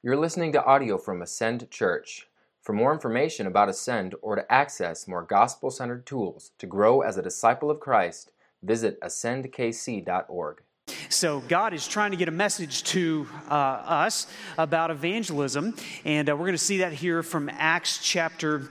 You're listening to audio from Ascend Church. For more information about Ascend or to access more gospel centered tools to grow as a disciple of Christ, visit ascendkc.org. So, God is trying to get a message to uh, us about evangelism, and uh, we're going to see that here from Acts chapter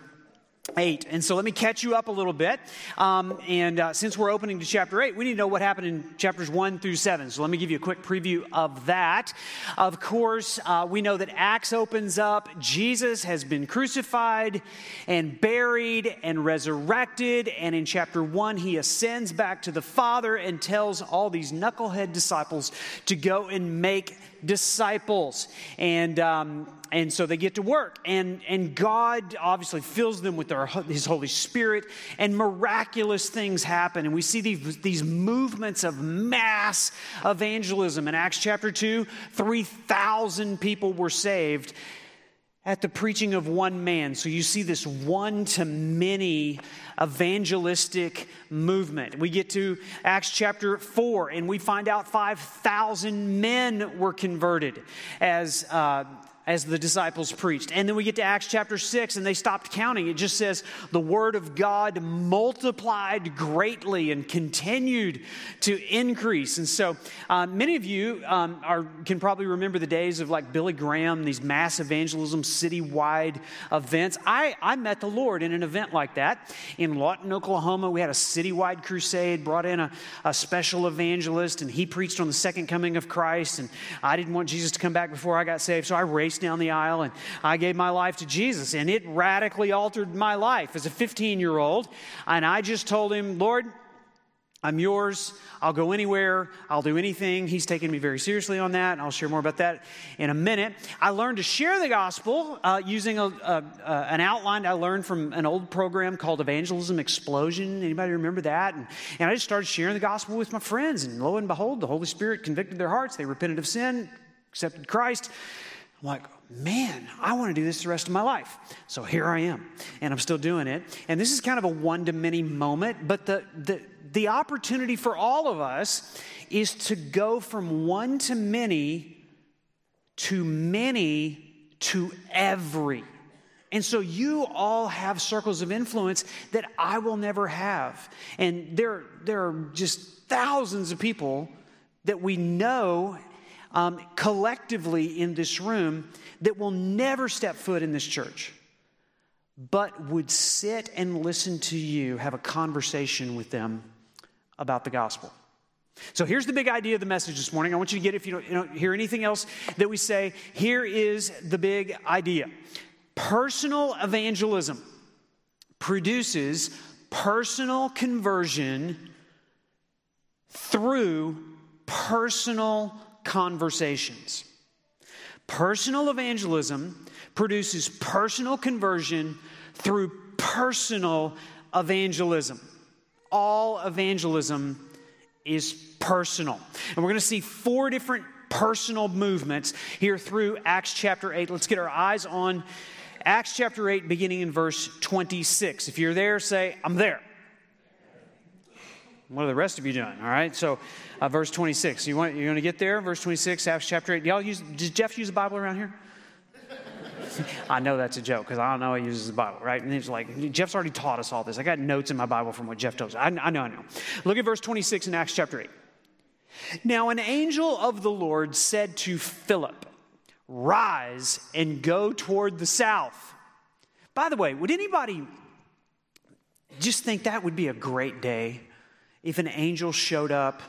8. And so let me catch you up a little bit. Um, and uh, since we're opening to chapter 8, we need to know what happened in chapters 1 through 7. So let me give you a quick preview of that. Of course, uh, we know that Acts opens up. Jesus has been crucified and buried and resurrected. And in chapter 1, he ascends back to the Father and tells all these knucklehead disciples to go and make disciples. And, um, and so they get to work. And, and God obviously fills them with their, his Holy Spirit, and miraculous things happen. And we see these, these movements of mass evangelism. In Acts chapter 2, 3,000 people were saved at the preaching of one man. So you see this one to many evangelistic movement. We get to Acts chapter 4, and we find out 5,000 men were converted as. Uh, as the disciples preached. And then we get to Acts chapter 6 and they stopped counting. It just says the word of God multiplied greatly and continued to increase. And so uh, many of you um, are, can probably remember the days of like Billy Graham, these mass evangelism citywide events. I, I met the Lord in an event like that in Lawton, Oklahoma. We had a citywide crusade, brought in a, a special evangelist, and he preached on the second coming of Christ. And I didn't want Jesus to come back before I got saved, so I raced down the aisle and I gave my life to Jesus. And it radically altered my life as a 15 year old. And I just told him, Lord, I'm yours. I'll go anywhere. I'll do anything. He's taken me very seriously on that. And I'll share more about that in a minute. I learned to share the gospel uh, using a, a, a, an outline I learned from an old program called Evangelism Explosion. Anybody remember that? And, and I just started sharing the gospel with my friends. And lo and behold, the Holy Spirit convicted their hearts. They repented of sin, accepted Christ. I'm like, man, I want to do this the rest of my life. So here I am, and I'm still doing it. And this is kind of a one to many moment, but the, the, the opportunity for all of us is to go from one to many to many to every. And so you all have circles of influence that I will never have. And there, there are just thousands of people that we know um, collectively in this room that will never step foot in this church, but would sit and listen to you have a conversation with them about the gospel. So here's the big idea of the message this morning. I want you to get, if you don't, you don't hear anything else that we say, here is the big idea personal evangelism produces personal conversion through personal conversations. Personal evangelism produces personal conversion through personal evangelism. All evangelism is personal. And we're going to see four different personal movements here through Acts chapter 8. Let's get our eyes on Acts chapter 8, beginning in verse 26. If you're there, say, I'm there. What are the rest of you doing? All right. So, uh, verse 26. You want you want to get there? Verse 26, Acts chapter 8. Y'all use? Does Jeff use the Bible around here? I know that's a joke because I don't know he uses the Bible, right? And he's like, Jeff's already taught us all this. I got notes in my Bible from what Jeff told us. I, I know, I know. Look at verse 26 in Acts chapter 8. Now, an angel of the Lord said to Philip, Rise and go toward the south. By the way, would anybody just think that would be a great day if an angel showed up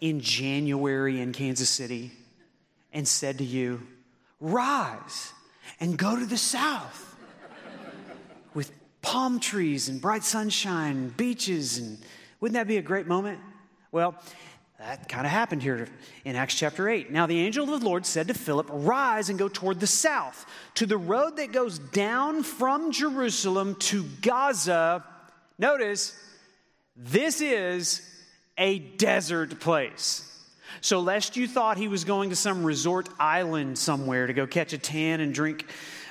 in January in Kansas City and said to you, Rise and go to the south with palm trees and bright sunshine, and beaches, and wouldn't that be a great moment? Well, that kind of happened here in Acts chapter 8. Now, the angel of the Lord said to Philip, Rise and go toward the south, to the road that goes down from Jerusalem to Gaza. Notice, this is a desert place. So, lest you thought he was going to some resort island somewhere to go catch a tan and drink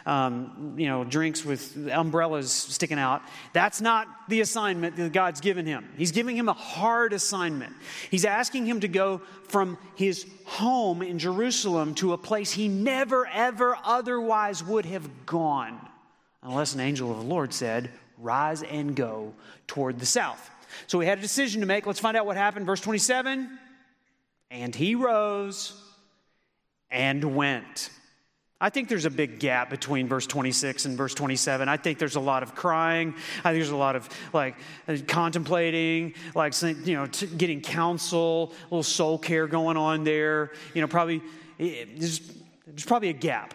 um, you know, drinks with umbrellas sticking out. That's not the assignment that God's given him. He's giving him a hard assignment. He's asking him to go from his home in Jerusalem to a place he never, ever otherwise would have gone, unless an angel of the Lord said, Rise and go toward the south. So he had a decision to make. Let's find out what happened. Verse 27 And he rose and went. I think there's a big gap between verse 26 and verse 27. I think there's a lot of crying. I think there's a lot of like contemplating, like you know, t- getting counsel, a little soul care going on there. You know, probably there's, there's probably a gap.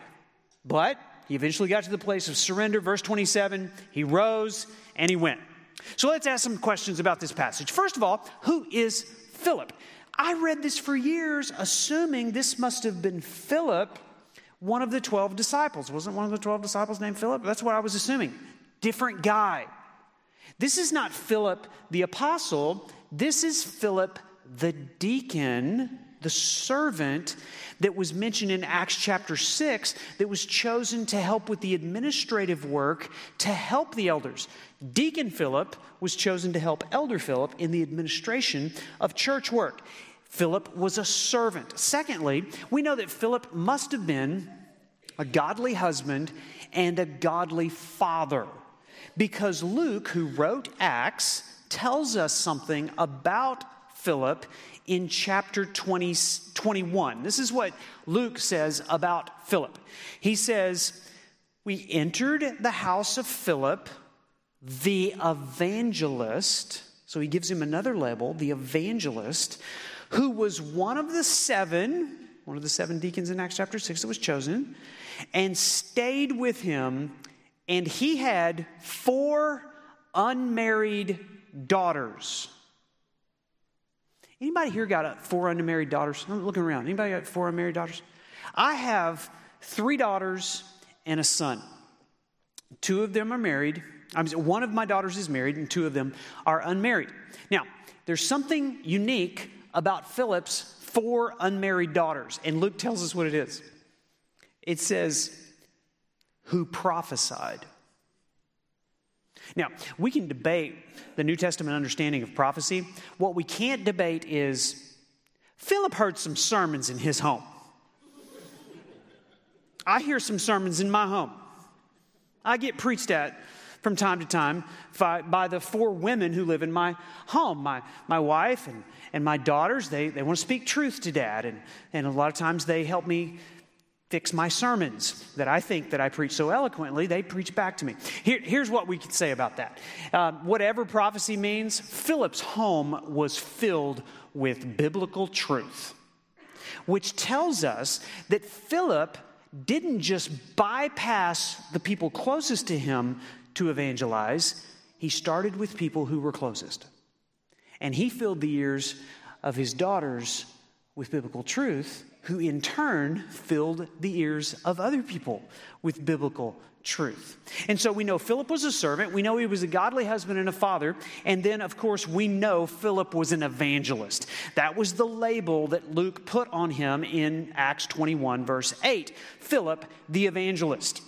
But he eventually got to the place of surrender. Verse 27, he rose and he went. So let's ask some questions about this passage. First of all, who is Philip? I read this for years, assuming this must have been Philip, one of the 12 disciples. Wasn't one of the 12 disciples named Philip? That's what I was assuming. Different guy. This is not Philip the apostle, this is Philip the deacon, the servant that was mentioned in Acts chapter 6 that was chosen to help with the administrative work to help the elders. Deacon Philip was chosen to help Elder Philip in the administration of church work. Philip was a servant. Secondly, we know that Philip must have been a godly husband and a godly father because Luke, who wrote Acts, tells us something about Philip in chapter 20, 21. This is what Luke says about Philip. He says, We entered the house of Philip, the evangelist. So he gives him another label, the evangelist, who was one of the seven, one of the seven deacons in Acts chapter 6 that was chosen, and stayed with him. And he had four unmarried daughters. Anybody here got four unmarried daughters? I'm looking around. Anybody got four unmarried daughters? I have three daughters and a son. Two of them are married. I mean, one of my daughters is married, and two of them are unmarried. Now, there's something unique about Philip's four unmarried daughters, and Luke tells us what it is. It says, who prophesied. Now, we can debate the New Testament understanding of prophecy. What we can't debate is Philip heard some sermons in his home. I hear some sermons in my home. I get preached at from time to time by, the four women who live in my home my, my wife and, and my daughters. They, they want to speak truth to dad, and, and a lot of times they help me fix my sermons that I think that I preach so eloquently, they preach back to me. Here, here's what we can say about that. Uh, whatever prophecy means, Philip's home was filled with biblical truth, which tells us that Philip didn't just bypass the people closest to him to evangelize, he started with people who were closest. And he filled the ears of his daughters with biblical truth who in turn filled the ears of other people with biblical truth. And so we know Philip was a servant, we know he was a godly husband and a father, and then, of course, we know Philip was an evangelist. That was the label that Luke put on him in Acts 21, verse 8 Philip the evangelist.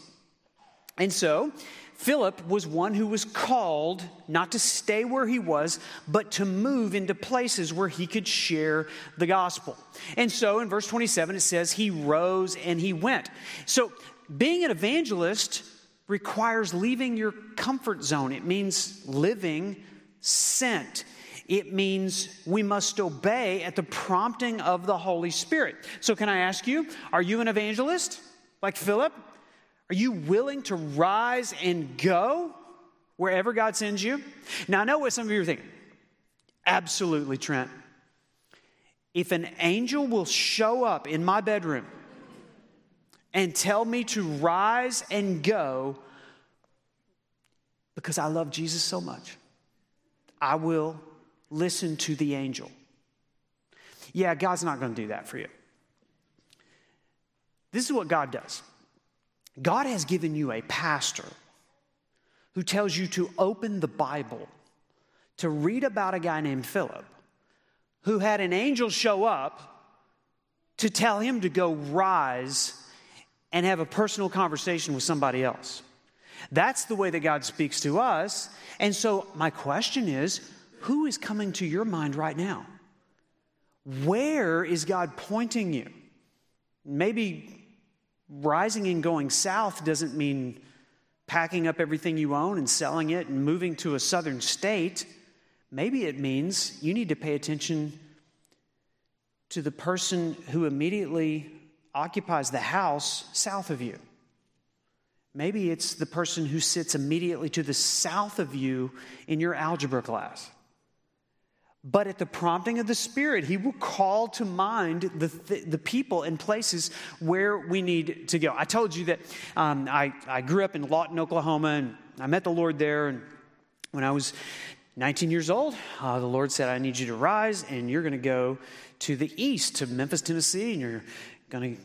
And so, Philip was one who was called not to stay where he was, but to move into places where he could share the gospel. And so in verse 27, it says, He rose and he went. So being an evangelist requires leaving your comfort zone, it means living sent. It means we must obey at the prompting of the Holy Spirit. So, can I ask you, are you an evangelist like Philip? Are you willing to rise and go wherever God sends you? Now, I know what some of you are thinking. Absolutely, Trent. If an angel will show up in my bedroom and tell me to rise and go because I love Jesus so much, I will listen to the angel. Yeah, God's not going to do that for you. This is what God does. God has given you a pastor who tells you to open the Bible to read about a guy named Philip who had an angel show up to tell him to go rise and have a personal conversation with somebody else. That's the way that God speaks to us. And so, my question is who is coming to your mind right now? Where is God pointing you? Maybe rising and going south doesn't mean packing up everything you own and selling it and moving to a southern state. Maybe it means you need to pay attention to the person who immediately occupies the house south of you. Maybe it's the person who sits immediately to the south of you in your algebra class. But at the prompting of the Spirit, He will call to mind the, the people and places where we need to go. I told you that um, I, I grew up in Lawton, Oklahoma, and I met the Lord there. And when I was 19 years old, uh, the Lord said, I need you to rise and you're going to go to the east, to Memphis, Tennessee, and you're going to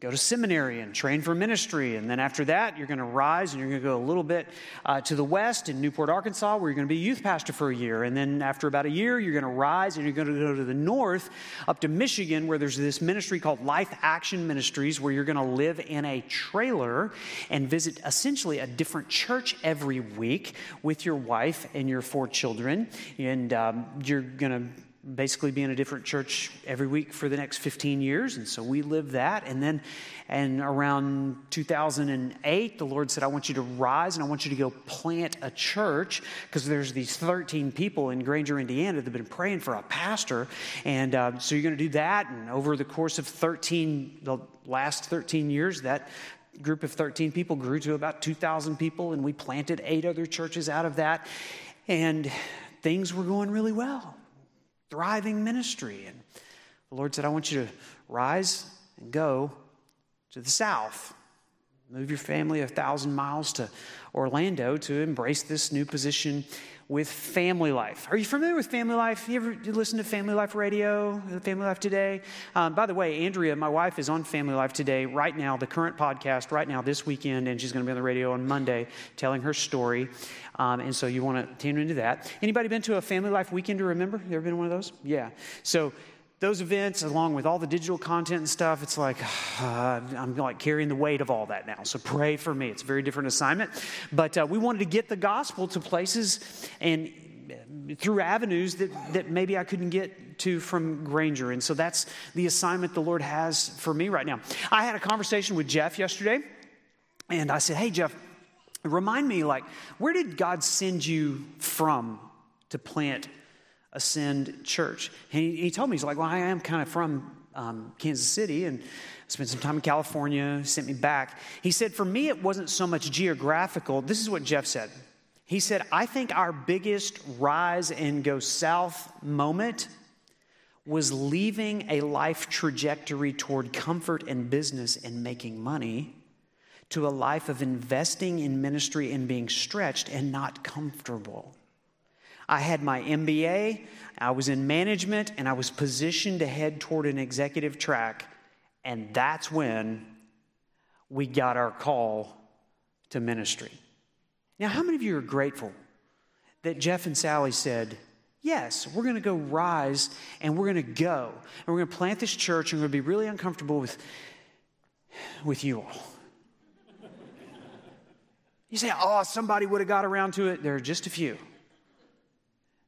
go to seminary and train for ministry. And then after that, you're going to rise and you're going to go a little bit uh, to the west in Newport, Arkansas, where you're going to be youth pastor for a year. And then after about a year, you're going to rise and you're going to go to the north up to Michigan, where there's this ministry called Life Action Ministries, where you're going to live in a trailer and visit essentially a different church every week with your wife and your four children. And um, you're going to basically be in a different church every week for the next 15 years and so we lived that. And then and around 2008 the lord said i want you to rise and i want you to go plant a church because there's these 13 people in granger indiana that have been praying for a pastor. And uh, so you're going to do that. And over the course of 13 the last 13 years that group of 13 people grew to about 2000 people and we planted eight other churches out of that. And things were going really well thriving ministry. And the Lord said, I want you to rise and go to the south. Move your family a thousand miles to Orlando to embrace this new position with Family Life. Are you familiar with Family Life? You ever you listen to Family Life Radio, Family Life Today? Um, by the way, Andrea, my wife, is on Family Life Today right now, the current podcast right now this weekend, and she's going to be on the radio on Monday telling her story. Um, and so you want to tune into that. Anybody been to a Family Life weekend to remember? You ever been to one of those? Yeah. So those events, along with all the digital content and stuff, it's like uh, I'm like carrying the weight of all that now. So pray for me. It's a very different assignment. But uh, we wanted to get the gospel to places and uh, through avenues that, that maybe I couldn't get to from Granger. And so that's the assignment the Lord has for me right now. I had a conversation with Jeff yesterday, and I said, Hey, Jeff, remind me, like, where did God send you from to plant Ascend Church. He, he told me, he's like, well, I am kind of from um, Kansas City and spent some time in California, sent me back. He said, for me, it wasn't so much geographical. This is what Jeff said. He said, I think our biggest rise and go south moment was leaving a life trajectory toward comfort and business and making money to a life of investing in ministry and being stretched and not comfortable. I had my MBA, I was in management, and I was positioned to head toward an executive track. And that's when we got our call to ministry. Now, how many of you are grateful that Jeff and Sally said, Yes, we're going to go rise and we're going to go and we're going to plant this church and we're going to be really uncomfortable with, with you all. You say, Oh, somebody would have got around to it. There are just a few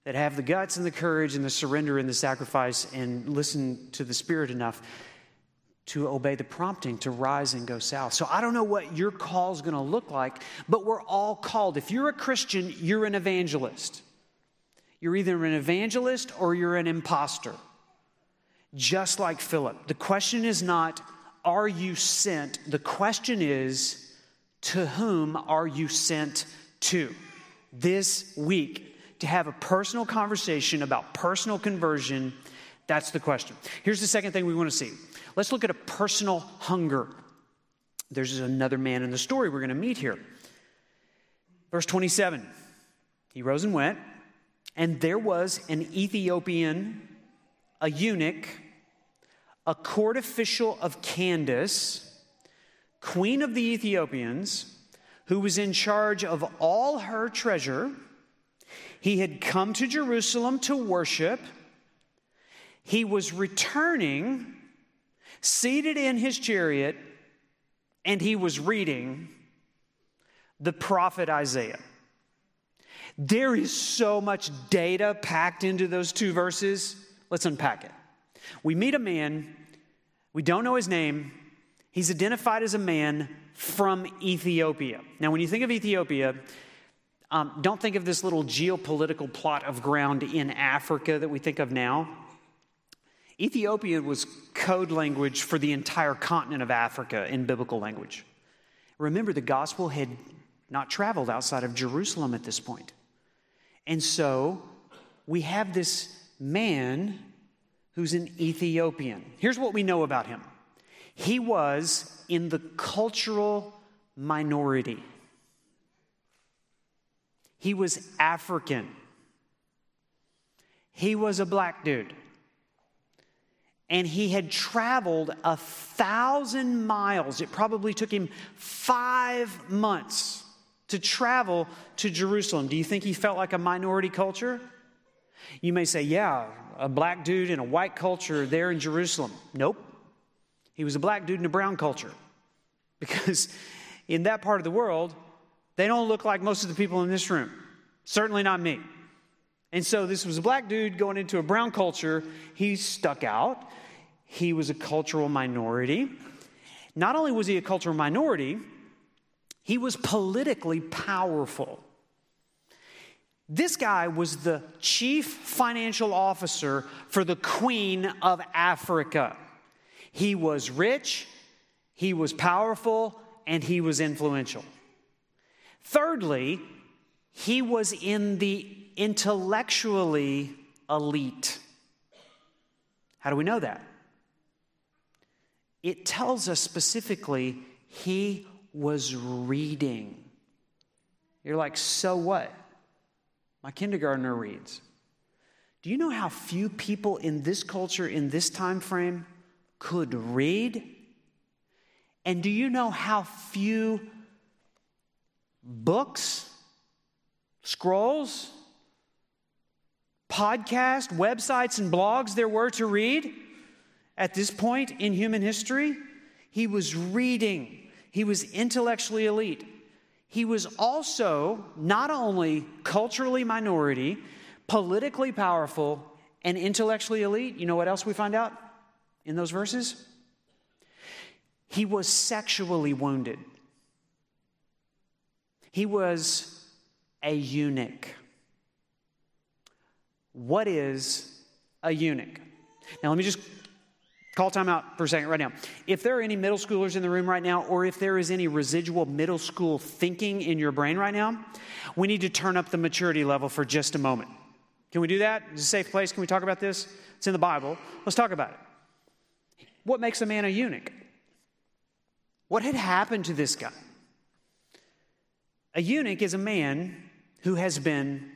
that have the guts and the courage and the surrender and the sacrifice and listen to the Spirit enough to obey the prompting to rise and go south. So I don't know what your call is going to look like, but we're all called. If you're a Christian, you're an evangelist. You're either an evangelist or you're an impostor. Just like Philip. The question is not, are you sent? The question is, to whom are you sent to? This week, to have a personal conversation about personal conversion? That's the question. Here's the second thing we want to see. Let's look at a personal hunger. There's another man in the story we're going to meet here. Verse 27 He rose and went, and there was an Ethiopian, a eunuch, a court official of Candace, queen of the Ethiopians, who was in charge of all her treasure he had come to Jerusalem to worship. He was returning, seated in his chariot, and he was reading the prophet Isaiah. There is so much data packed into those two verses. Let's unpack it. We meet a man, we don't know his name, he's identified as a man from Ethiopia. Now, when you think of Ethiopia, um, don't think of this little geopolitical plot of ground in Africa that we think of now. Ethiopia was code language for the entire continent of Africa in biblical language. Remember, the gospel had not traveled outside of Jerusalem at this point. And so we have this man who's an Ethiopian. Here's what we know about him he was in the cultural minority, he was African, he was a black dude. And he had traveled a thousand miles. It probably took him five months to travel to Jerusalem. Do you think he felt like a minority culture? You may say, yeah, a black dude in a white culture there in Jerusalem. Nope. He was a black dude in a brown culture. Because in that part of the world, they don't look like most of the people in this room. Certainly not me. And so this was a black dude going into a brown culture. He stuck out. He was a cultural minority. Not only was he a cultural minority, he was politically powerful. This guy was the chief financial officer for the Queen of Africa. He was rich, he was powerful, and he was influential. Thirdly, he was in the intellectually elite. How do we know that? It tells us specifically he was reading. You're like, so what? My kindergartner reads. Do you know how few people in this culture, in this time frame, could read? And do you know how few books, scrolls, podcasts, websites, and blogs there were to read at this point in human history? He was reading, he was intellectually elite. He was also not only culturally minority, politically powerful, and intellectually elite. You know what else we find out in those verses? He was sexually wounded. He was a eunuch. What is a eunuch? Now, let me just Call time out for a second right now. If there are any middle schoolers in the room right now, or if there is any residual middle school thinking in your brain right now, we need to turn up the maturity level for just a moment. Can we do that? Is a safe place? Can we talk about this? It's in the Bible. Let's talk about it. What makes a man a eunuch? What had happened to this guy? A eunuch is a man who has been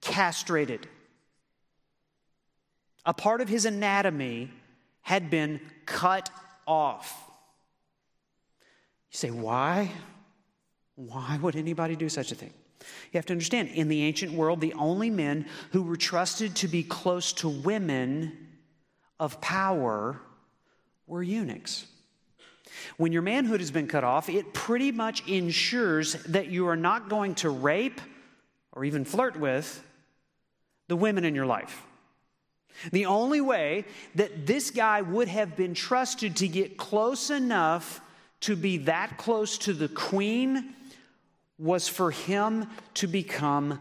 castrated. A part of his anatomy had been cut off. You say, why? Why would anybody do such a thing? You have to understand, in the ancient world, the only men who were trusted to be close to women of power were eunuchs. When your manhood has been cut off, it pretty much ensures that you are not going to rape or even flirt with the women in your life. The only way that this guy would have been trusted to get close enough to be that close to the queen was for him to become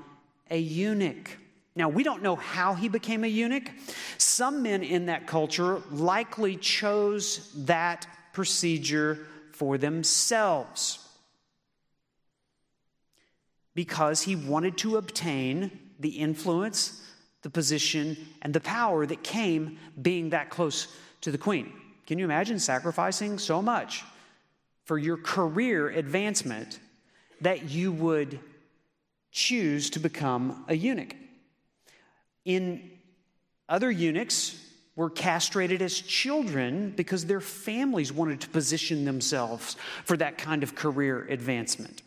a eunuch. Now, we don't know how he became a eunuch. Some men in that culture likely chose that procedure for themselves because he wanted to obtain the influence the position, and the power that came being that close to the queen. Can you imagine sacrificing so much for your career advancement that you would choose to become a eunuch? In other eunuchs were castrated as children because their families wanted to position themselves for that kind of career advancement.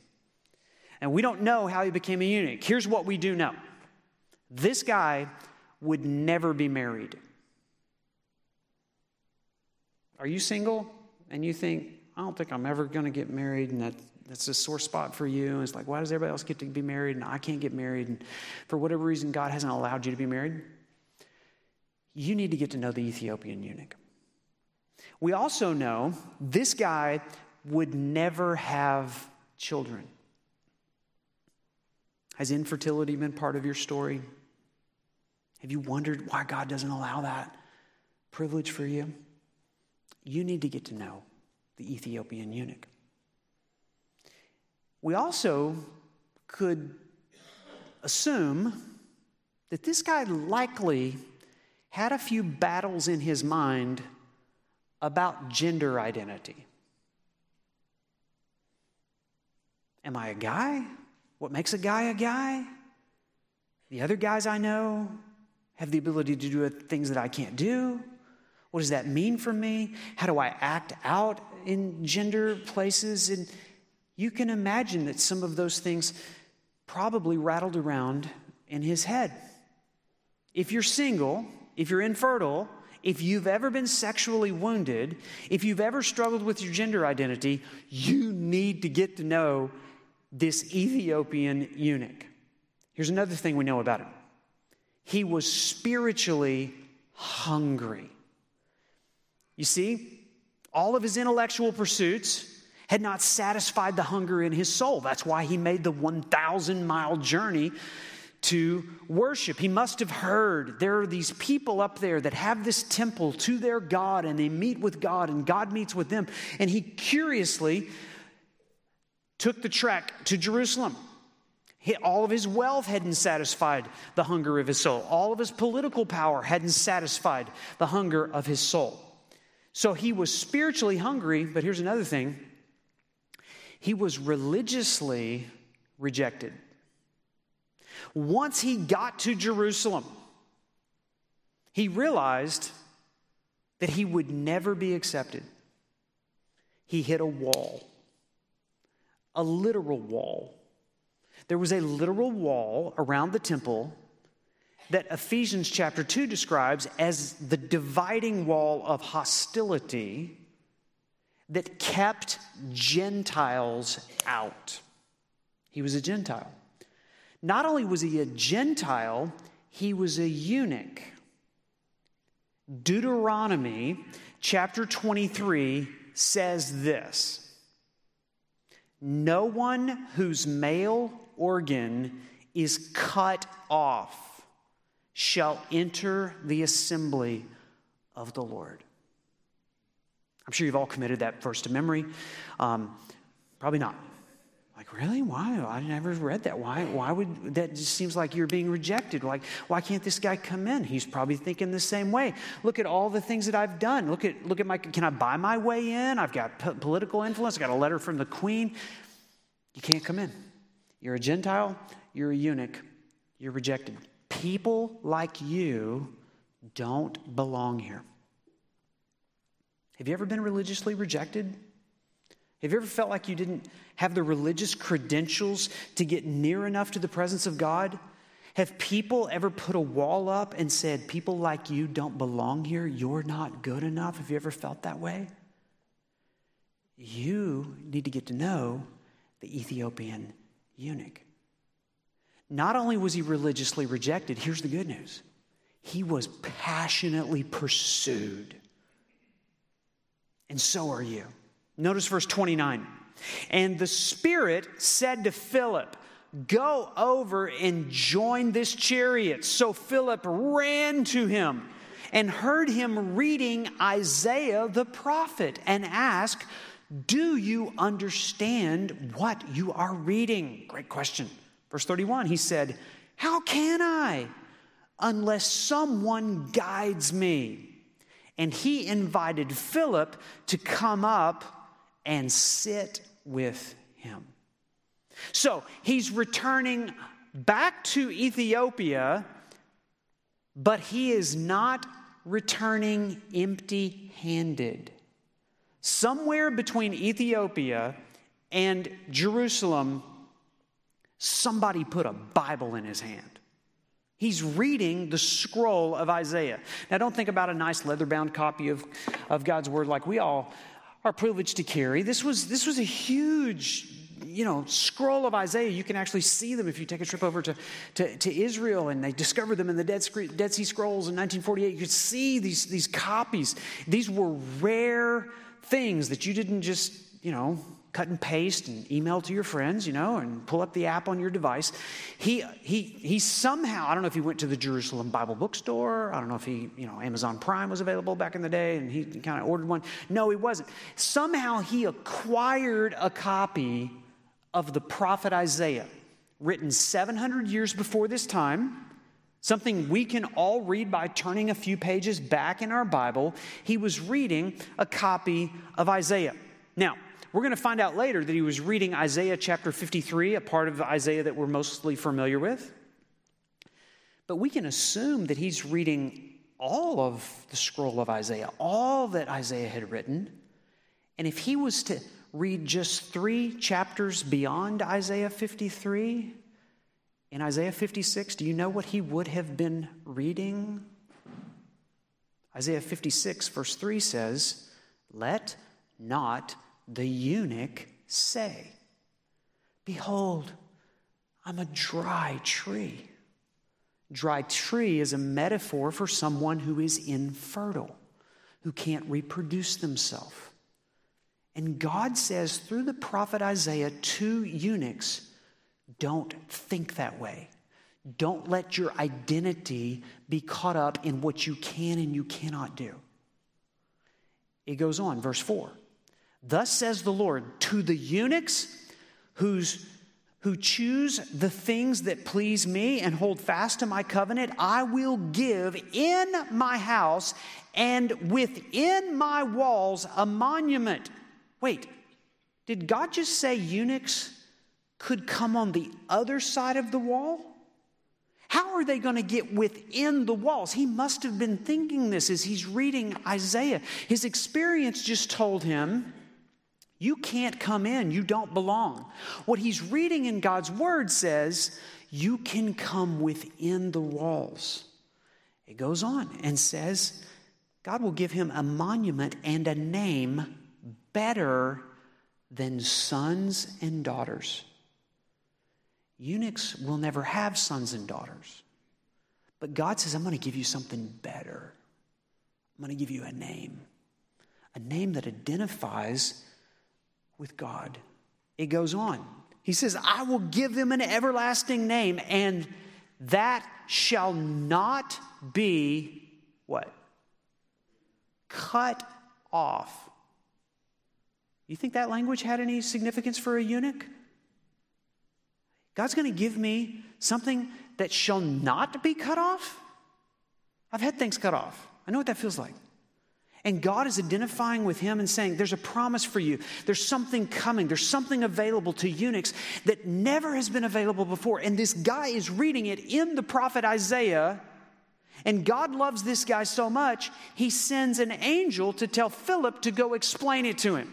And we don't know how he became a eunuch. Here's what we do know this guy would never be married. Are you single and you think, I don't think I'm ever going to get married, and that, that's a sore spot for you. And it's like, why does everybody else get to be married, and I can't get married? And for whatever reason, God hasn't allowed you to be married. You need to get to know the Ethiopian eunuch. We also know this guy would never have children. Has infertility been part of your story? Have you wondered why God doesn't allow that privilege for you? You need to get to know the Ethiopian eunuch. We also could assume that this guy likely had a few battles in his mind about gender identity. Am I a guy? What makes a guy a guy? The other guys I know have the ability to do things that I can't do. What does that mean for me? How do I act out in gender places? And you can imagine that some of those things probably rattled around in his head. If you're single, if you're infertile, if you've ever been sexually wounded, if you've ever struggled with your gender identity, you need to get to know this Ethiopian eunuch. Here's another thing we know about him he was spiritually hungry. You see, all of his intellectual pursuits had not satisfied the hunger in his soul. That's why he made the 1,000 mile journey to worship. He must have heard there are these people up there that have this temple to their God and they meet with God and God meets with them. And he curiously took the trek to Jerusalem. all of his wealth hadn't satisfied the hunger of his soul. All of his political power hadn't satisfied the hunger of his soul. So he was spiritually hungry, but here's another thing he was religiously rejected. Once he got to Jerusalem, he realized that he would never be accepted. He hit a wall, a literal wall. There was a literal wall around the temple that Ephesians chapter 2 describes as the dividing wall of hostility that kept Gentiles out. He was a Gentile. Not only was he a Gentile, he was a eunuch. Deuteronomy chapter 23 says this No one whose male organ is cut off shall enter the assembly of the Lord. I'm sure you've all committed that verse to memory. Um, probably not. Really? Why? I never read that. Why? Why would that just seems like you're being rejected? Like, why can't this guy come in? He's probably thinking the same way. Look at all the things that I've done. Look at look at my. Can I buy my way in? I've got political influence. I got a letter from the queen. You can't come in. You're a Gentile. You're a eunuch. You're rejected. People like you don't belong here. Have you ever been religiously rejected? Have you ever felt like you didn't have the religious credentials to get near enough to the presence of God? Have people ever put a wall up and said, People like you don't belong here? You're not good enough? Have you ever felt that way? You need to get to know the Ethiopian eunuch. Not only was he religiously rejected, here's the good news he was passionately pursued. And so are you. Notice verse 29. And the Spirit said to Philip, Go over and join this chariot. So Philip ran to him and heard him reading Isaiah the prophet and asked, Do you understand what you are reading? Great question. Verse 31, he said, How can I unless someone guides me? And he invited Philip to come up and sit with him. So he's returning back to Ethiopia, but he is not returning empty handed. Somewhere between Ethiopia and Jerusalem, somebody put a Bible in his hand. He's reading the scroll of Isaiah. Now, don't think about a nice leather bound copy of, of God's word like we all our privilege to carry. This was, this was a huge you know, scroll of Isaiah. You can actually see them if you take a trip over to, to, to Israel and they discovered them in the Dead, Dead Sea Scrolls in 1948. You could see these, these copies. These were rare things that you didn't just, you know, cut and paste and email to your friends, you know, and pull up the app on your device. He, he, he somehow, I don't know if he went to the Jerusalem Bible bookstore. I don't know if he, you know, Amazon Prime was available back in the day and he kind of ordered one. No, he wasn't. Somehow he acquired a copy of the prophet Isaiah, written 700 years before this time, something we can all read by turning a few pages back in our Bible. He was reading a copy of Isaiah. Now, we're going to find out later that he was reading Isaiah chapter 53, a part of Isaiah that we're mostly familiar with. But we can assume that he's reading all of the scroll of Isaiah, all that Isaiah had written. And if he was to read just three chapters beyond Isaiah 53, in Isaiah 56, do you know what he would have been reading? Isaiah 56, verse 3 says, Let not the eunuch say, Behold, I'm a dry tree. Dry tree is a metaphor for someone who is infertile, who can't reproduce themselves. And God says through the prophet Isaiah to eunuchs, don't think that way. Don't let your identity be caught up in what you can and you cannot do. It goes on, verse 4. Thus says the Lord to the eunuchs who choose the things that please me and hold fast to my covenant, I will give in my house and within my walls a monument Wait, did God just say eunuchs could come on the other side of the wall? How are they going to get within the walls? He must have been thinking this as he's reading Isaiah. His experience just told him, You can't come in, you don't belong. What he's reading in God's word says, You can come within the walls. It goes on and says, God will give him a monument and a name better than sons and daughters. Eunuchs will never have sons and daughters. But God says, I'm going to give you something better. I'm going to give you a name, a name that identifies with God. It goes on. He says, I will give them an everlasting name, and that shall not be what? Cut off. You think that language had any significance for a eunuch? God's going to give me something that shall not be cut off? I've had things cut off. I know what that feels like. And God is identifying with him and saying, There's a promise for you. There's something coming. There's something available to eunuchs that never has been available before. And this guy is reading it in the prophet Isaiah. And God loves this guy so much, he sends an angel to tell Philip to go explain it to him.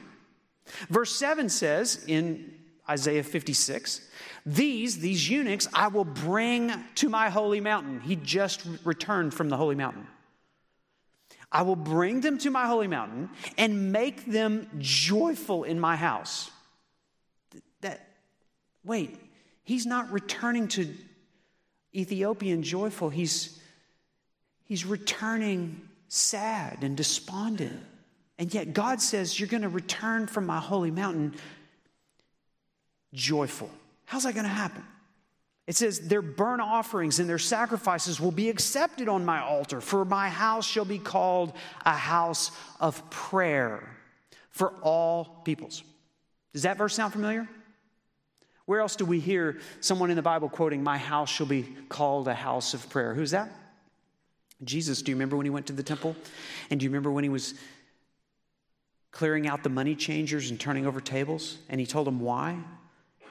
Verse 7 says in Isaiah 56, these, these eunuchs, I will bring to my holy mountain. He just returned from the holy mountain. I will bring them to my holy mountain and make them joyful in my house. That, wait, he's not returning to Ethiopian joyful. He's, he's returning sad and despondent. And yet God says, You're going to return from my holy mountain joyful. How's that going to happen? It says, Their burnt offerings and their sacrifices will be accepted on my altar, for my house shall be called a house of prayer for all peoples. Does that verse sound familiar? Where else do we hear someone in the Bible quoting, My house shall be called a house of prayer? Who's that? Jesus, do you remember when he went to the temple? And do you remember when he was clearing out the money changers and turning over tables. And he told them why.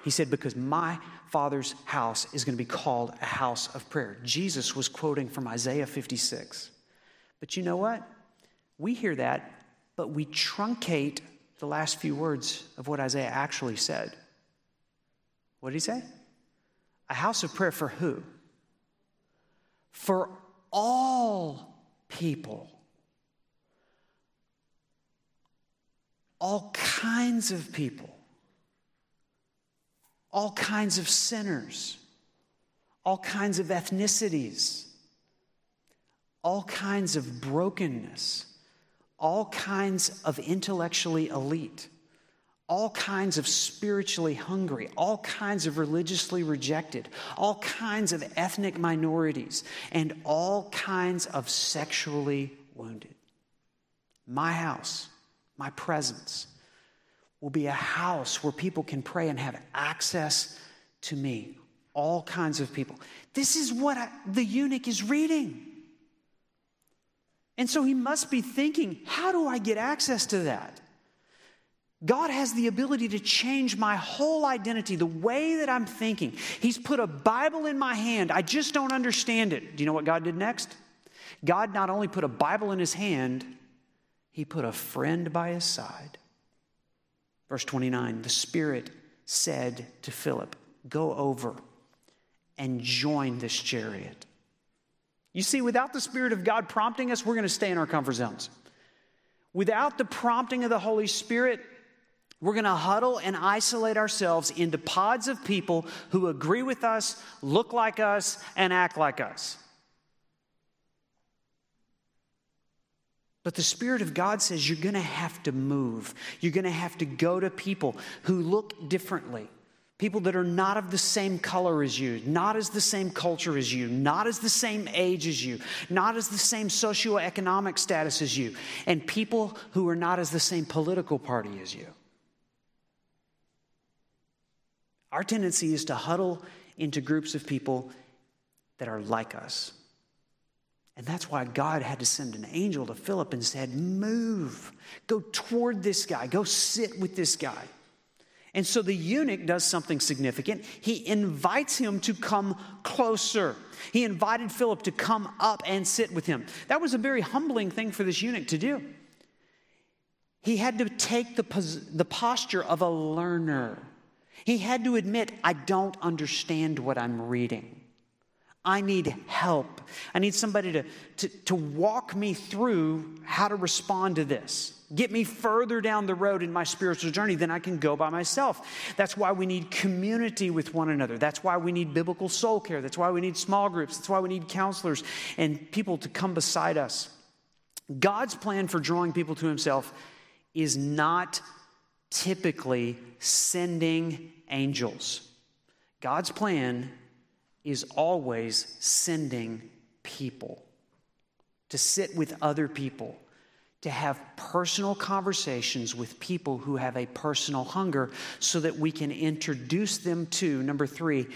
He said, Because my father's house is going to be called a house of prayer. Jesus was quoting from Isaiah 56. But you know what? We hear that, but we truncate the last few words of what Isaiah actually said. What did he say? A house of prayer for who? For all people. all kinds of people, all kinds of sinners, all kinds of ethnicities, all kinds of brokenness, all kinds of intellectually elite, all kinds of spiritually hungry, all kinds of religiously rejected, all kinds of ethnic minorities, and all kinds of sexually wounded. My house my presence will be a house where people can pray and have access to me. All kinds of people. This is what I, the eunuch is reading. And so he must be thinking, how do I get access to that? God has the ability to change my whole identity, the way that I'm thinking. He's put a Bible in my hand. I just don't understand it. Do you know what God did next? God not only put a Bible in his hand, he put a friend by his side. Verse 29 the Spirit said to Philip, Go over and join this chariot. You see, without the Spirit of God prompting us, we're going to stay in our comfort zones. Without the prompting of the Holy Spirit, we're going to huddle and isolate ourselves into pods of people who agree with us, look like us, and act like us. But the Spirit of God says you're going to have to move. You're going to have to go to people who look differently. People that are not of the same color as you, not as the same culture as you, not as the same age as you, not as the same socioeconomic status as you, and people who are not as the same political party as you. Our tendency is to huddle into groups of people that are like us. And that's why God had to send an angel to Philip and said, Move, go toward this guy, go sit with this guy. And so the eunuch does something significant. He invites him to come closer. He invited Philip to come up and sit with him. That was a very humbling thing for this eunuch to do. He had to take the, the posture of a learner. He had to admit, I don't understand what I'm reading. I need help. I need somebody to, to, to walk me through how to respond to this. Get me further down the road in my spiritual journey than I can go by myself. That's why we need community with one another. That's why we need biblical soul care. That's why we need small groups. That's why we need counselors and people to come beside us. God's plan for drawing people to Himself is not typically sending angels. God's plan is always sending people to sit with other people, to have personal conversations with people who have a personal hunger so that we can introduce them to, number three,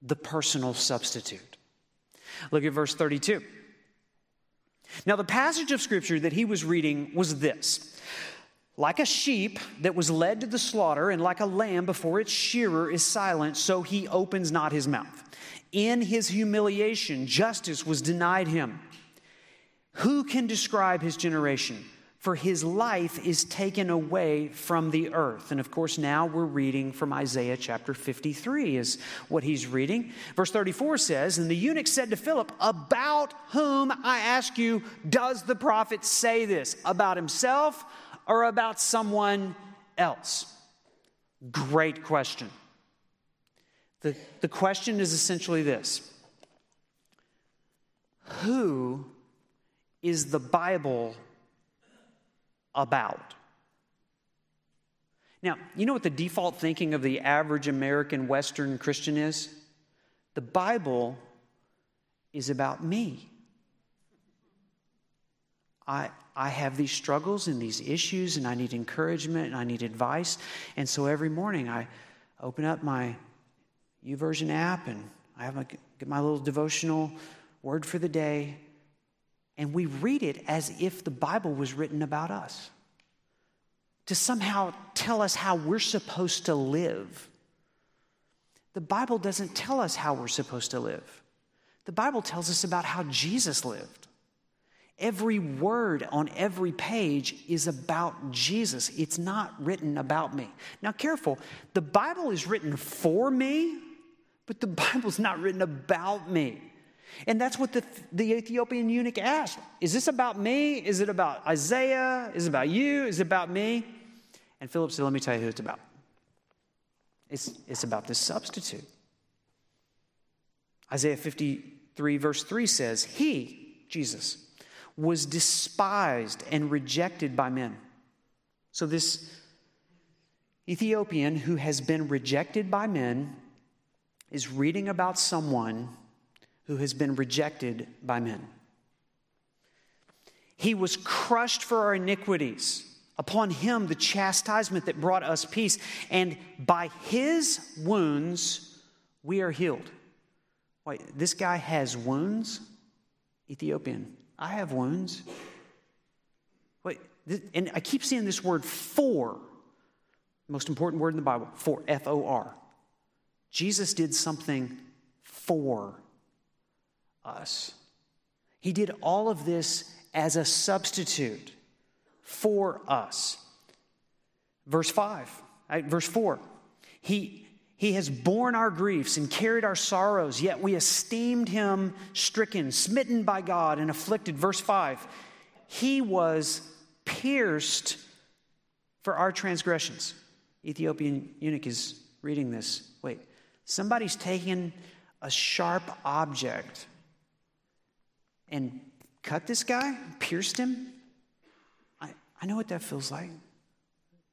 the personal substitute. Look at verse 32. Now, the passage of scripture that he was reading was this like a sheep that was led to the slaughter, and like a lamb before its shearer is silent, so he opens not his mouth. In his humiliation, justice was denied him. Who can describe his generation? For his life is taken away from the earth. And of course, now we're reading from Isaiah chapter 53, is what he's reading. Verse 34 says, And the eunuch said to Philip, About whom, I ask you, does the prophet say this? About himself or about someone else? Great question. The, the question is essentially this Who is the Bible about? Now, you know what the default thinking of the average American Western Christian is? The Bible is about me. I, I have these struggles and these issues, and I need encouragement and I need advice. And so every morning I open up my YouVersion app and I have my, get my little devotional word for the day, and we read it as if the Bible was written about us to somehow tell us how we're supposed to live. The Bible doesn't tell us how we're supposed to live. The Bible tells us about how Jesus lived. Every word on every page is about Jesus. It's not written about me. Now, careful, the Bible is written for me, but the Bible's not written about me. And that's what the, the Ethiopian eunuch asked Is this about me? Is it about Isaiah? Is it about you? Is it about me? And Philip said, Let me tell you who it's about. It's, it's about this substitute. Isaiah 53, verse 3 says, He, Jesus, was despised and rejected by men. So, this Ethiopian who has been rejected by men is reading about someone who has been rejected by men. He was crushed for our iniquities. Upon him, the chastisement that brought us peace, and by his wounds, we are healed. Wait, this guy has wounds? Ethiopian. I have wounds. Wait, and I keep seeing this word for, most important word in the Bible, for, F O R. Jesus did something for us. He did all of this as a substitute for us. Verse 5, right, verse 4. He, he has borne our griefs and carried our sorrows, yet we esteemed him stricken, smitten by God, and afflicted. Verse 5 He was pierced for our transgressions. Ethiopian eunuch is reading this. Wait, somebody's taken a sharp object and cut this guy, pierced him. I, I know what that feels like.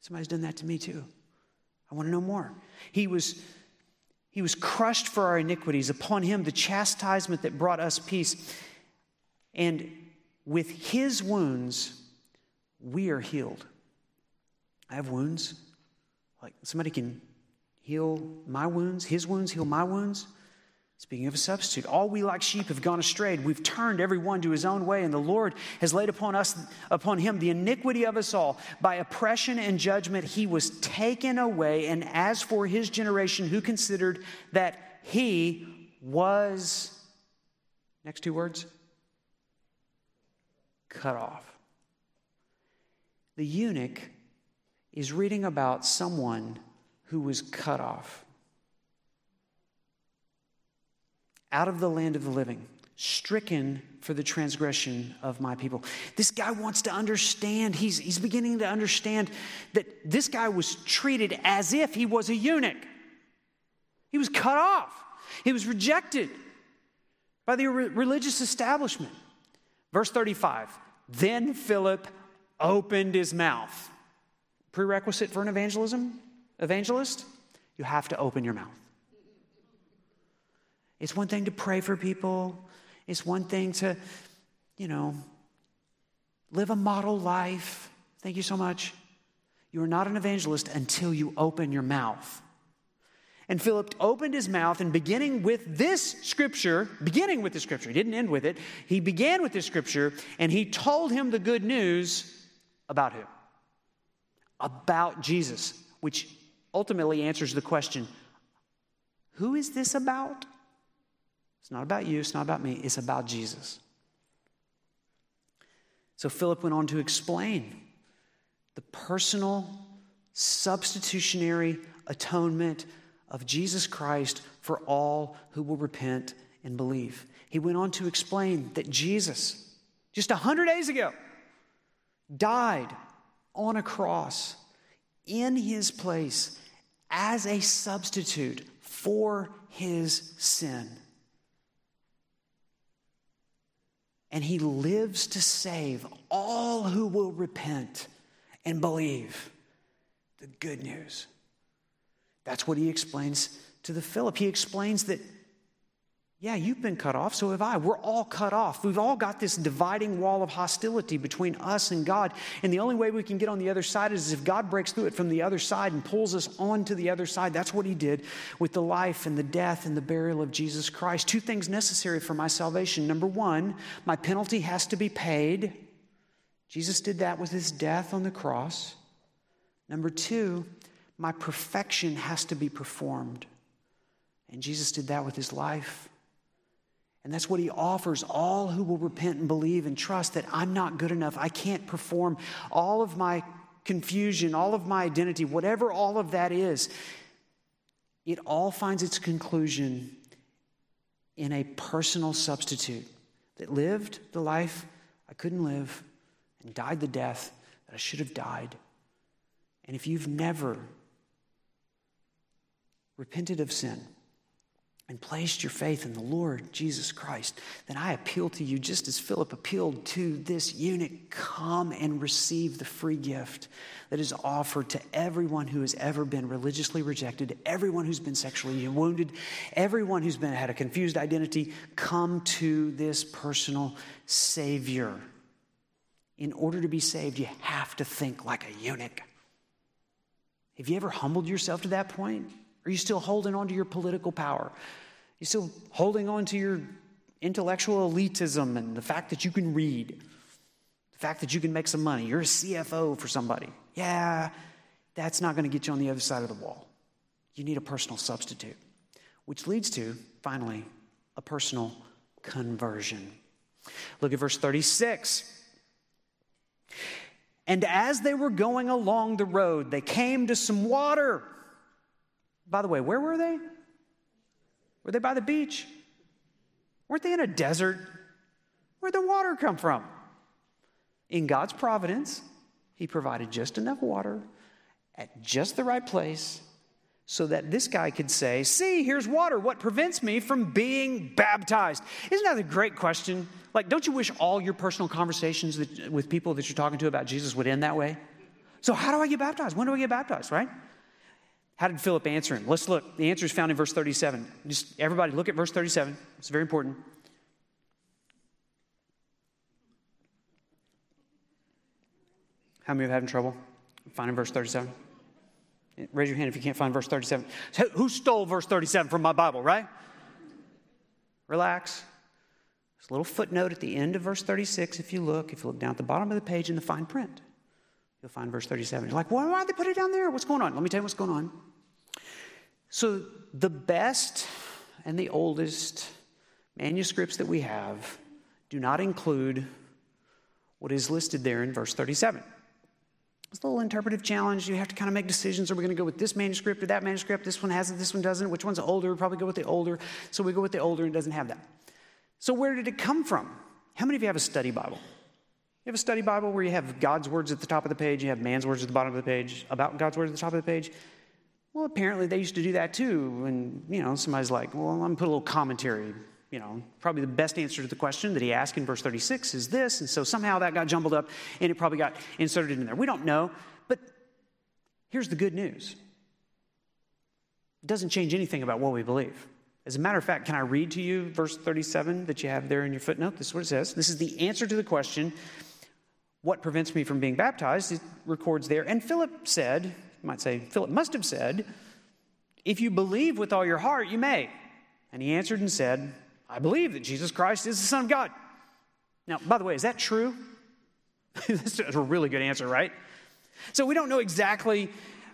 Somebody's done that to me too. I want to know more. He was, he was crushed for our iniquities. Upon him, the chastisement that brought us peace. And with his wounds, we are healed. I have wounds. Like somebody can heal my wounds, his wounds heal my wounds. Speaking of a substitute, all we like sheep have gone astray. We've turned every one to his own way, and the Lord has laid upon us, upon him, the iniquity of us all. By oppression and judgment, he was taken away. And as for his generation, who considered that he was, next two words, cut off. The eunuch is reading about someone who was cut off out of the land of the living, stricken for the transgression of my people. This guy wants to understand, he's, he's beginning to understand that this guy was treated as if he was a eunuch. He was cut off, he was rejected by the re- religious establishment. Verse 35 Then Philip opened his mouth. Prerequisite for an evangelism, evangelist, you have to open your mouth. It's one thing to pray for people, it's one thing to, you know, live a model life. Thank you so much. You are not an evangelist until you open your mouth. And Philip opened his mouth, and beginning with this scripture, beginning with the scripture, he didn't end with it, he began with this scripture, and he told him the good news about who? About Jesus, which ultimately answers the question who is this about? It's not about you, it's not about me, it's about Jesus. So Philip went on to explain the personal, substitutionary atonement of Jesus Christ for all who will repent and believe. He went on to explain that Jesus, just 100 days ago, died on a cross in his place as a substitute for his sin. And he lives to save all who will repent and believe the good news. That's what he explains to the Philip. He explains that yeah, you've been cut off, so have I. We're all cut off. We've all got this dividing wall of hostility between us and God. And the only way we can get on the other side is if God breaks through it from the other side and pulls us onto the other side. That's what He did with the life and the death and the burial of Jesus Christ. Two things necessary for my salvation. Number one, my penalty has to be paid. Jesus did that with His death on the cross. Number two, my perfection has to be performed. And Jesus did that with His life. And that's what he offers all who will repent and believe and trust that I'm not good enough. I can't perform all of my confusion, all of my identity, whatever all of that is. It all finds its conclusion in a personal substitute that lived the life I couldn't live and died the death that I should have died And if you've never repented of sin, and placed your faith in the Lord Jesus Christ, then I appeal to you just as Philip appealed to this eunuch come and receive the free gift that is offered to everyone who has ever been religiously rejected, everyone who's been sexually wounded, everyone who's been had a confused identity. Come to this personal Savior. In order to be saved, you have to think like a eunuch. Have you ever humbled yourself to that point? Are you still holding on to your political power? You still holding on to your intellectual elitism and the fact that you can read, the fact that you can make some money. You're a CFO for somebody. Yeah, that's not going to get you on the other side of the wall. You need a personal substitute, which leads to, finally, a personal conversion. Look at verse 36. And as they were going along the road, they came to some water. By the way, where were they? Were they by the beach? Weren't they in a desert? Where'd the water come from? In God's providence, He provided just enough water at just the right place so that this guy could say, See, here's water. What prevents me from being baptized? Isn't that a great question? Like, don't you wish all your personal conversations that, with people that you're talking to about Jesus would end that way? So, how do I get baptized? When do I get baptized, right? How did Philip answer him? Let's look. The answer is found in verse 37. Just everybody look at verse 37. It's very important. How many of you having trouble finding verse 37? Raise your hand if you can't find verse 37. Who stole verse 37 from my Bible, right? Relax. There's a little footnote at the end of verse 36 if you look. If you look down at the bottom of the page in the fine print, you'll find verse 37. You're like, why, why did they put it down there? What's going on? Let me tell you what's going on. So, the best and the oldest manuscripts that we have do not include what is listed there in verse 37. It's a little interpretive challenge. You have to kind of make decisions. Are we going to go with this manuscript or that manuscript? This one has it, this one doesn't. Which one's older? Probably go with the older. So we go with the older and doesn't have that. So where did it come from? How many of you have a study Bible? You have a study Bible where you have God's words at the top of the page, you have man's words at the bottom of the page, about God's words at the top of the page. Well, apparently they used to do that too. And, you know, somebody's like, well, I'm going to put a little commentary. You know, probably the best answer to the question that he asked in verse 36 is this. And so somehow that got jumbled up and it probably got inserted in there. We don't know. But here's the good news it doesn't change anything about what we believe. As a matter of fact, can I read to you verse 37 that you have there in your footnote? This is what it says. This is the answer to the question, What prevents me from being baptized? It records there. And Philip said, you might say, Philip must have said, If you believe with all your heart, you may. And he answered and said, I believe that Jesus Christ is the Son of God. Now, by the way, is that true? That's a really good answer, right? So we don't know exactly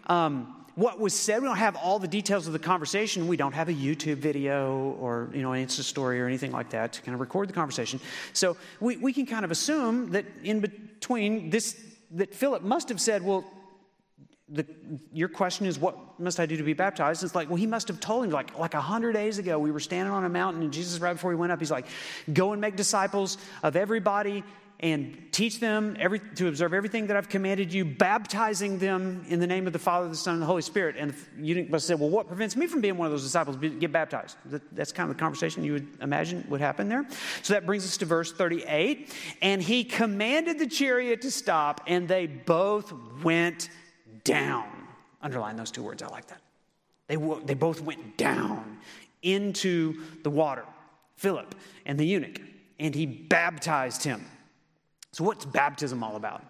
um, what was said. We don't have all the details of the conversation. We don't have a YouTube video or you know an Insta story or anything like that to kind of record the conversation. So we, we can kind of assume that in between this that Philip must have said, well, the, your question is, what must I do to be baptized? It's like, well, he must have told him, like, like a hundred days ago, we were standing on a mountain, and Jesus, right before he went up, he's like, go and make disciples of everybody and teach them every, to observe everything that I've commanded you, baptizing them in the name of the Father, the Son, and the Holy Spirit. And you didn't must say, well, what prevents me from being one of those disciples? Get baptized. That's kind of the conversation you would imagine would happen there. So that brings us to verse 38. And he commanded the chariot to stop, and they both went down. Underline those two words, I like that. They, they both went down into the water, Philip and the eunuch, and he baptized him. So, what's baptism all about?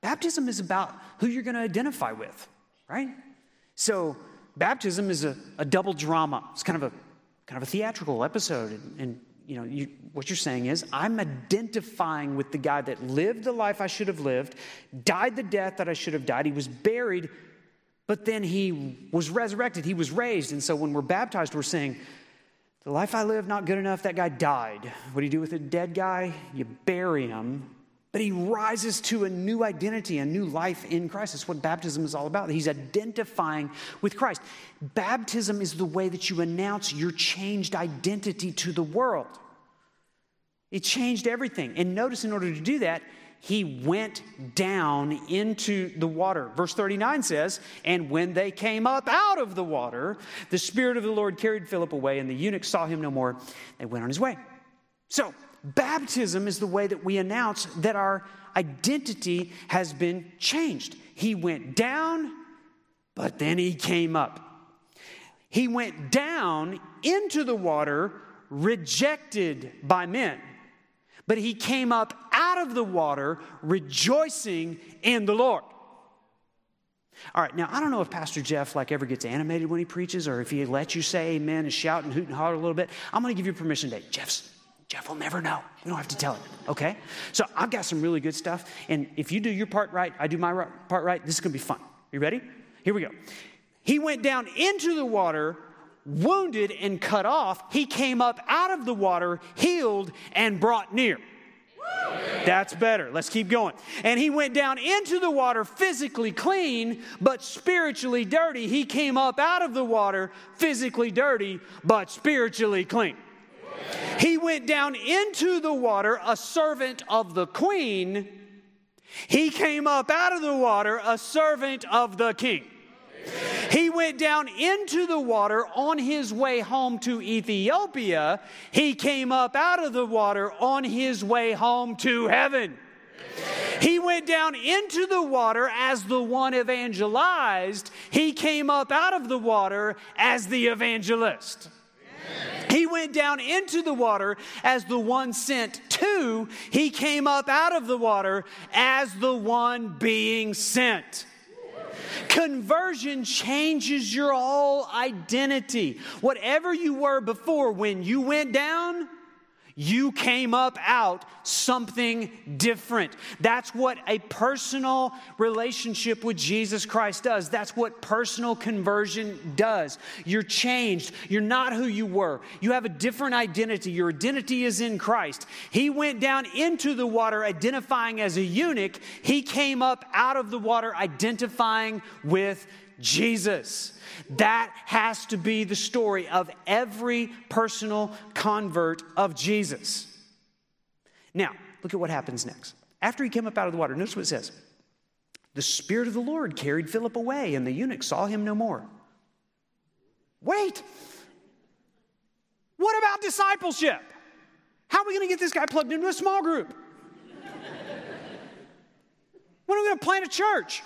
Baptism is about who you're going to identify with, right? So, baptism is a, a double drama. It's kind of a kind of a theatrical episode, and, and you know, you, what you're saying is, I'm identifying with the guy that lived the life I should have lived, died the death that I should have died. He was buried, but then he was resurrected. He was raised. And so when we're baptized, we're saying, the life I lived, not good enough. That guy died. What do you do with a dead guy? You bury him, but he rises to a new identity, a new life in Christ. That's what baptism is all about. He's identifying with Christ. Baptism is the way that you announce your changed identity to the world. It changed everything. And notice, in order to do that, he went down into the water. Verse 39 says, And when they came up out of the water, the Spirit of the Lord carried Philip away, and the eunuch saw him no more. They went on his way. So, baptism is the way that we announce that our identity has been changed. He went down, but then he came up. He went down into the water, rejected by men but he came up out of the water rejoicing in the Lord. All right, now I don't know if Pastor Jeff like ever gets animated when he preaches or if he lets you say amen and shout and hoot and holler a little bit. I'm going to give you permission today. Jeff's Jeff will never know. You don't have to tell him, okay? So I've got some really good stuff. And if you do your part right, I do my part right, this is going to be fun. You ready? Here we go. He went down into the water wounded and cut off, he came up out of the water, healed, and brought near. That's better. Let's keep going. And he went down into the water physically clean, but spiritually dirty. He came up out of the water physically dirty, but spiritually clean. He went down into the water a servant of the queen. He came up out of the water a servant of the king. He went down into the water on his way home to Ethiopia. He came up out of the water on his way home to heaven. He went down into the water as the one evangelized. He came up out of the water as the evangelist. He went down into the water as the one sent to. He came up out of the water as the one being sent. Conversion changes your whole identity. Whatever you were before, when you went down, you came up out something different. That's what a personal relationship with Jesus Christ does. That's what personal conversion does. You're changed. You're not who you were. You have a different identity. Your identity is in Christ. He went down into the water identifying as a eunuch, he came up out of the water identifying with Jesus. That has to be the story of every personal convert of Jesus. Now, look at what happens next. After he came up out of the water, notice what it says. The Spirit of the Lord carried Philip away, and the eunuch saw him no more. Wait. What about discipleship? How are we going to get this guy plugged into a small group? when are we going to plant a church?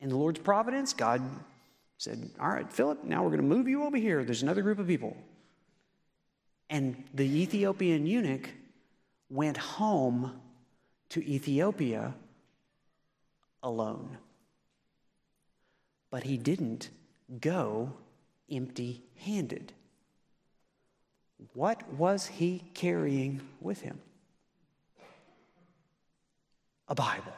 In the Lord's providence, God said, All right, Philip, now we're going to move you over here. There's another group of people. And the Ethiopian eunuch went home to Ethiopia alone. But he didn't go empty handed. What was he carrying with him? A Bible.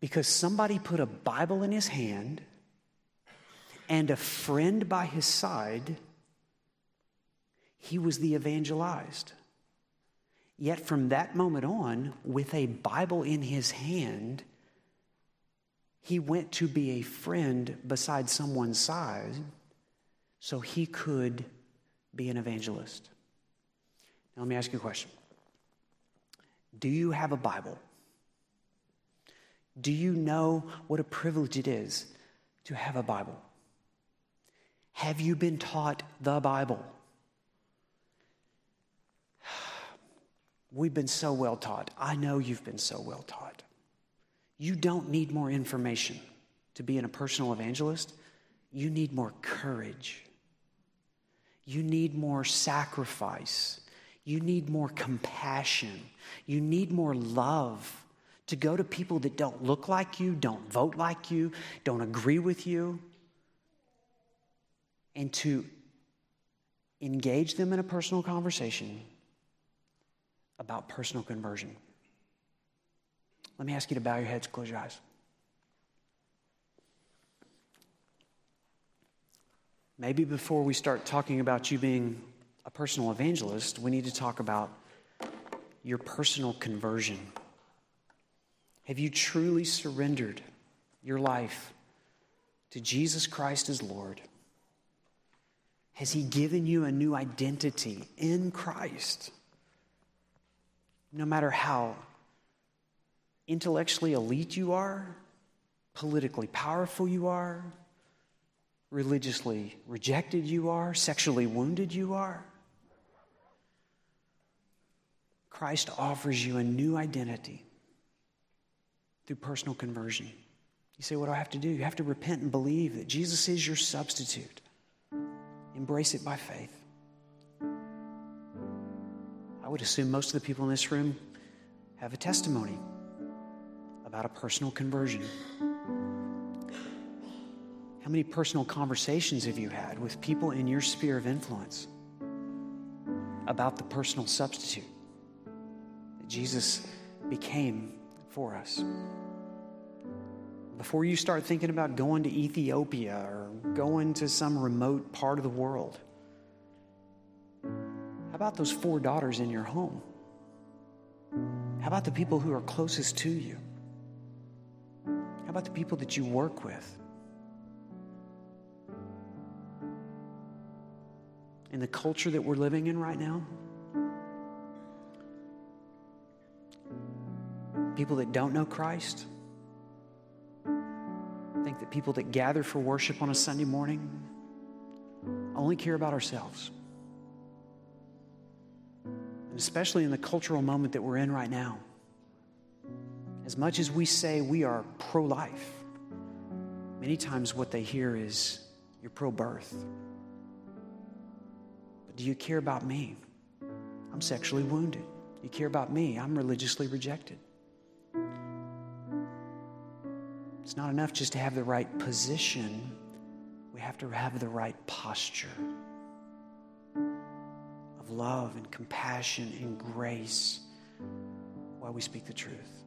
because somebody put a Bible in his hand and a friend by his side, he was the evangelized. Yet from that moment on, with a Bible in his hand, he went to be a friend beside someone's side so he could be an evangelist. Now, let me ask you a question Do you have a Bible? Do you know what a privilege it is to have a Bible? Have you been taught the Bible? We've been so well taught. I know you've been so well taught. You don't need more information to be in a personal evangelist. You need more courage. You need more sacrifice. You need more compassion. You need more love to go to people that don't look like you, don't vote like you, don't agree with you, and to engage them in a personal conversation about personal conversion. Let me ask you to bow your heads, close your eyes. Maybe before we start talking about you being a personal evangelist, we need to talk about your personal conversion. Have you truly surrendered your life to Jesus Christ as Lord? Has He given you a new identity in Christ? No matter how intellectually elite you are, politically powerful you are, religiously rejected you are, sexually wounded you are, Christ offers you a new identity through personal conversion. You say, What do I have to do? You have to repent and believe that Jesus is your substitute. Embrace it by faith. I would assume most of the people in this room have a testimony about a personal conversion. How many personal conversations have you had with people in your sphere of influence about the personal substitute that Jesus became for us? Before you start thinking about going to Ethiopia or going to some remote part of the world, how about those four daughters in your home? How about the people who are closest to you? How about the people that you work with? In the culture that we're living in right now, people that don't know Christ, think that people that gather for worship on a Sunday morning only care about ourselves. And especially in the cultural moment that we're in right now. As much as we say we are pro life, many times what they hear is you're pro birth. But do you care about me? I'm sexually wounded. Do You care about me? I'm religiously rejected. It's not enough just to have the right position, we have to have the right posture of love and compassion and grace while we speak the truth.